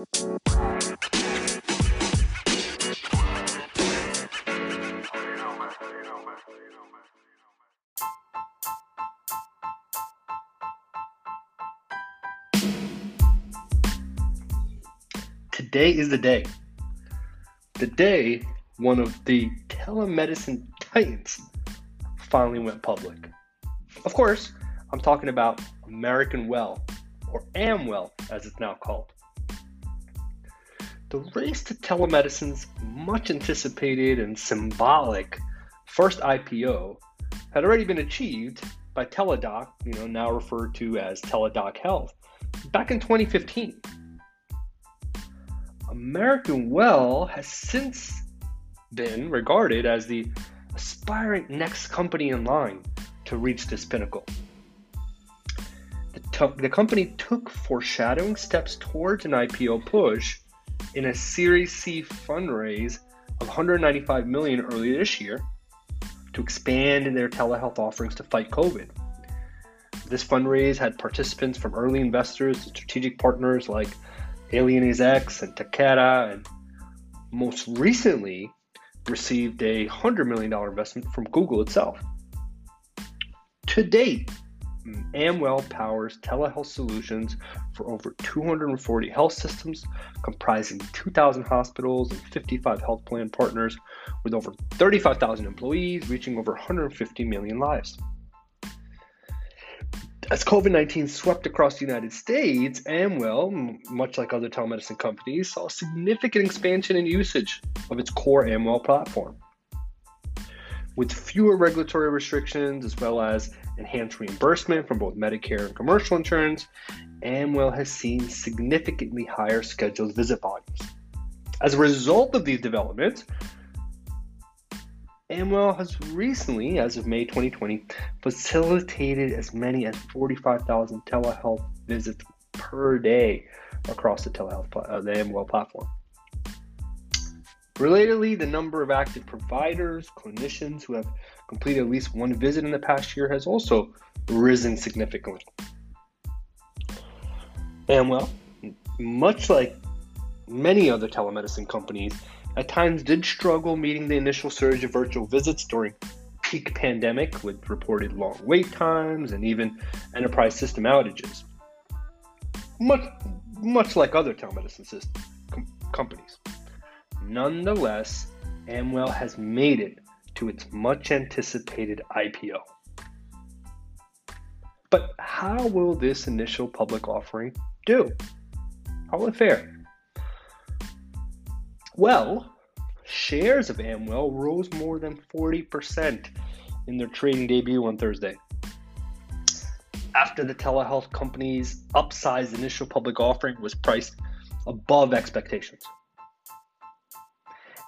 Today is the day. The day one of the telemedicine titans finally went public. Of course, I'm talking about American Well, or Amwell as it's now called. The race to telemedicine's much anticipated and symbolic first IPO had already been achieved by Teladoc, you know, now referred to as Teladoc Health, back in 2015. American Well has since been regarded as the aspiring next company in line to reach this pinnacle. The, t- the company took foreshadowing steps towards an IPO push in a Series C fundraise of 195 million earlier this year to expand their telehealth offerings to fight COVID. This fundraise had participants from early investors and strategic partners like Allianz X and Takeda, and most recently received a $100 million investment from Google itself. To date, Mm-hmm. Amwell powers telehealth solutions for over 240 health systems, comprising 2,000 hospitals and 55 health plan partners, with over 35,000 employees, reaching over 150 million lives. As COVID 19 swept across the United States, Amwell, much like other telemedicine companies, saw significant expansion in usage of its core Amwell platform. With fewer regulatory restrictions as well as enhanced reimbursement from both Medicare and commercial insurance, Amwell has seen significantly higher scheduled visit volumes. As a result of these developments, Amwell has recently, as of May 2020, facilitated as many as 45,000 telehealth visits per day across the telehealth uh, the Amwell platform. Relatedly, the number of active providers, clinicians who have completed at least one visit in the past year has also risen significantly. Amwell, much like many other telemedicine companies, at times did struggle meeting the initial surge of virtual visits during peak pandemic with reported long wait times and even enterprise system outages. Much, much like other telemedicine system, com- companies. Nonetheless, Amwell has made it to its much anticipated IPO. But how will this initial public offering do? How will it fare? Well, shares of Amwell rose more than 40% in their trading debut on Thursday. After the telehealth company's upsized initial public offering was priced above expectations.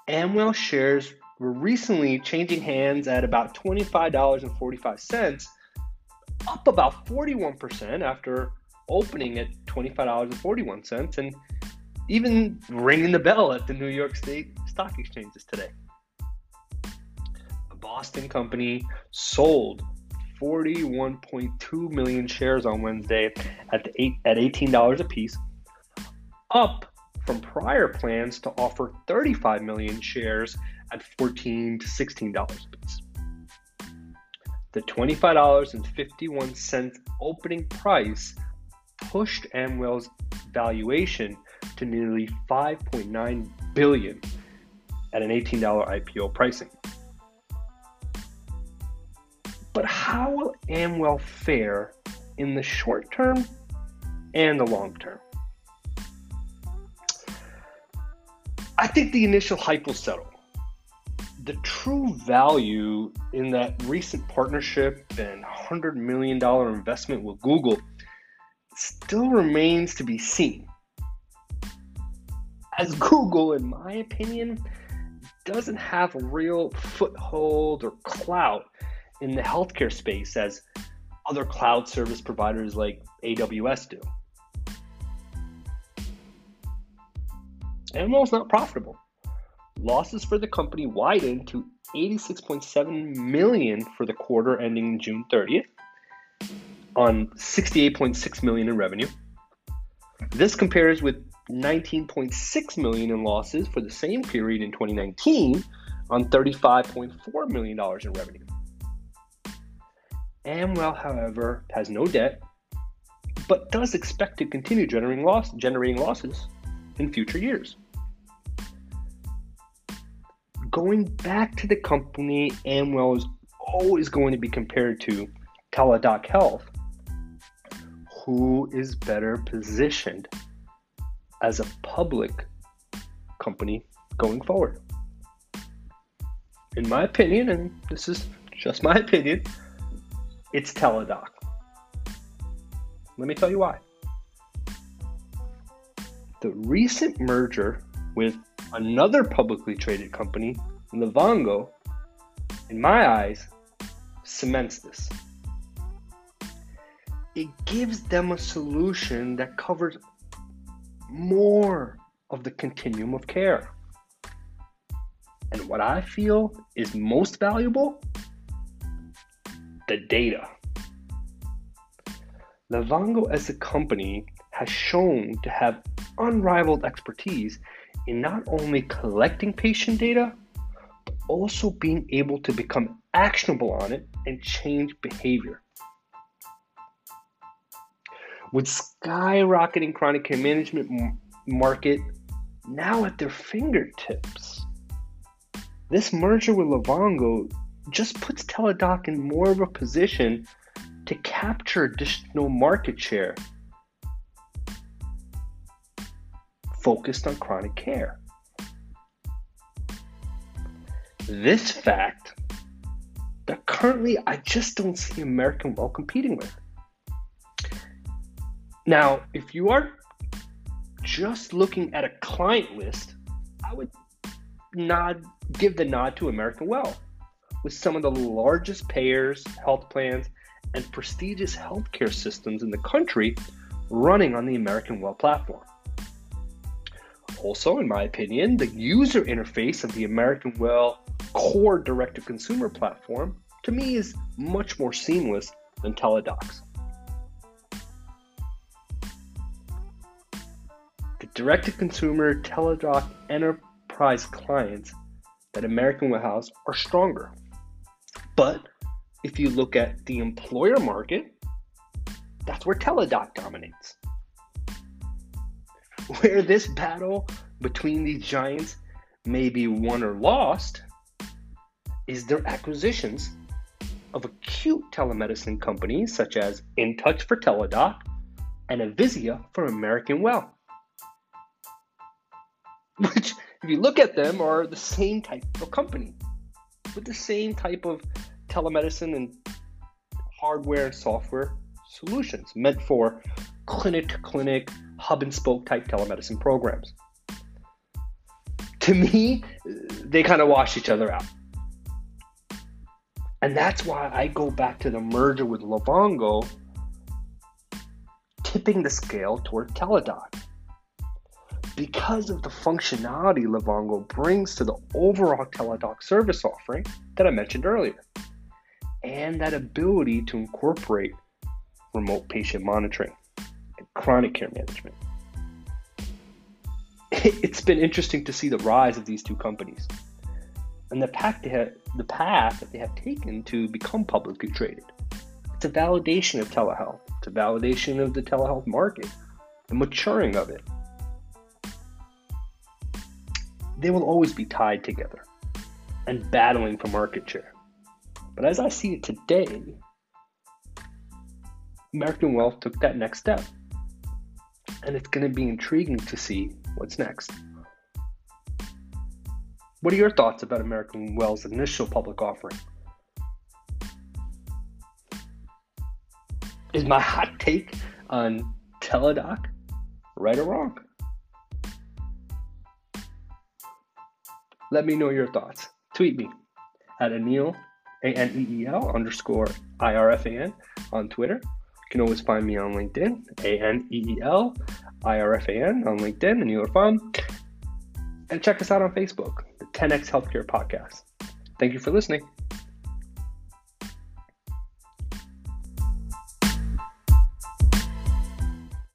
Amwell shares were recently changing hands at about $25.45, up about 41% after opening at $25.41 and even ringing the bell at the New York State stock exchanges today. A Boston company sold 41.2 million shares on Wednesday at, the eight, at $18 a piece, up from prior plans to offer 35 million shares at 14 to $16 a piece. The $25.51 opening price pushed Amwell's valuation to nearly 5.9 billion at an $18 IPO pricing. But how will Amwell fare in the short term and the long term? I think the initial hype will settle. The true value in that recent partnership and $100 million investment with Google still remains to be seen as Google, in my opinion, doesn't have a real foothold or clout in the healthcare space as other cloud service providers like AWS do. Amwell's not profitable. Losses for the company widened to 86.7 million for the quarter ending June 30th on 68.6 million in revenue. This compares with 19.6 million in losses for the same period in 2019 on 35.4 million dollars in revenue. Amwell, however, has no debt, but does expect to continue generating, loss, generating losses in future years. Going back to the company, Amwell is always going to be compared to Teladoc Health, who is better positioned as a public company going forward. In my opinion, and this is just my opinion, it's Teladoc. Let me tell you why. The recent merger with another publicly traded company, Livongo, in my eyes, cements this. It gives them a solution that covers more of the continuum of care. And what I feel is most valuable the data. Livongo as a company has shown to have unrivaled expertise in not only collecting patient data, but also being able to become actionable on it and change behavior. With skyrocketing chronic care management market now at their fingertips, this merger with Livongo just puts Teladoc in more of a position to capture additional market share focused on chronic care. This fact that currently I just don't see American Well competing with. Now, if you are just looking at a client list, I would nod give the nod to American Well with some of the largest payers, health plans, and prestigious healthcare systems in the country running on the American Well platform. Also, in my opinion, the user interface of the American Well core direct to consumer platform to me is much more seamless than Teladoc's. The direct to consumer Teladoc enterprise clients that American Well has are stronger. But if you look at the employer market, that's where Teladoc dominates. Where this battle between these giants may be won or lost is their acquisitions of acute telemedicine companies such as InTouch for Teladoc and Avizia for American Well. Which, if you look at them, are the same type of company with the same type of telemedicine and hardware and software solutions meant for clinic to clinic, hub and spoke type telemedicine programs. To me, they kind of wash each other out. And that's why I go back to the merger with Livongo, tipping the scale toward Teladoc because of the functionality Livongo brings to the overall Teladoc service offering that I mentioned earlier, and that ability to incorporate remote patient monitoring chronic care management. It's been interesting to see the rise of these two companies and the path, they have, the path that they have taken to become publicly traded. It's a validation of telehealth, it's a validation of the telehealth market, the maturing of it, they will always be tied together and battling for market share. But as I see it today, American Well took that next step. And it's going to be intriguing to see what's next. What are your thoughts about American Well's initial public offering? Is my hot take on Teladoc right or wrong? Let me know your thoughts. Tweet me at Aneel, A N E E L underscore I R F A N on Twitter. You can always find me on LinkedIn, A N E E L I R F A N on LinkedIn, Aneel Irfan. And check us out on Facebook, the 10X Healthcare Podcast. Thank you for listening.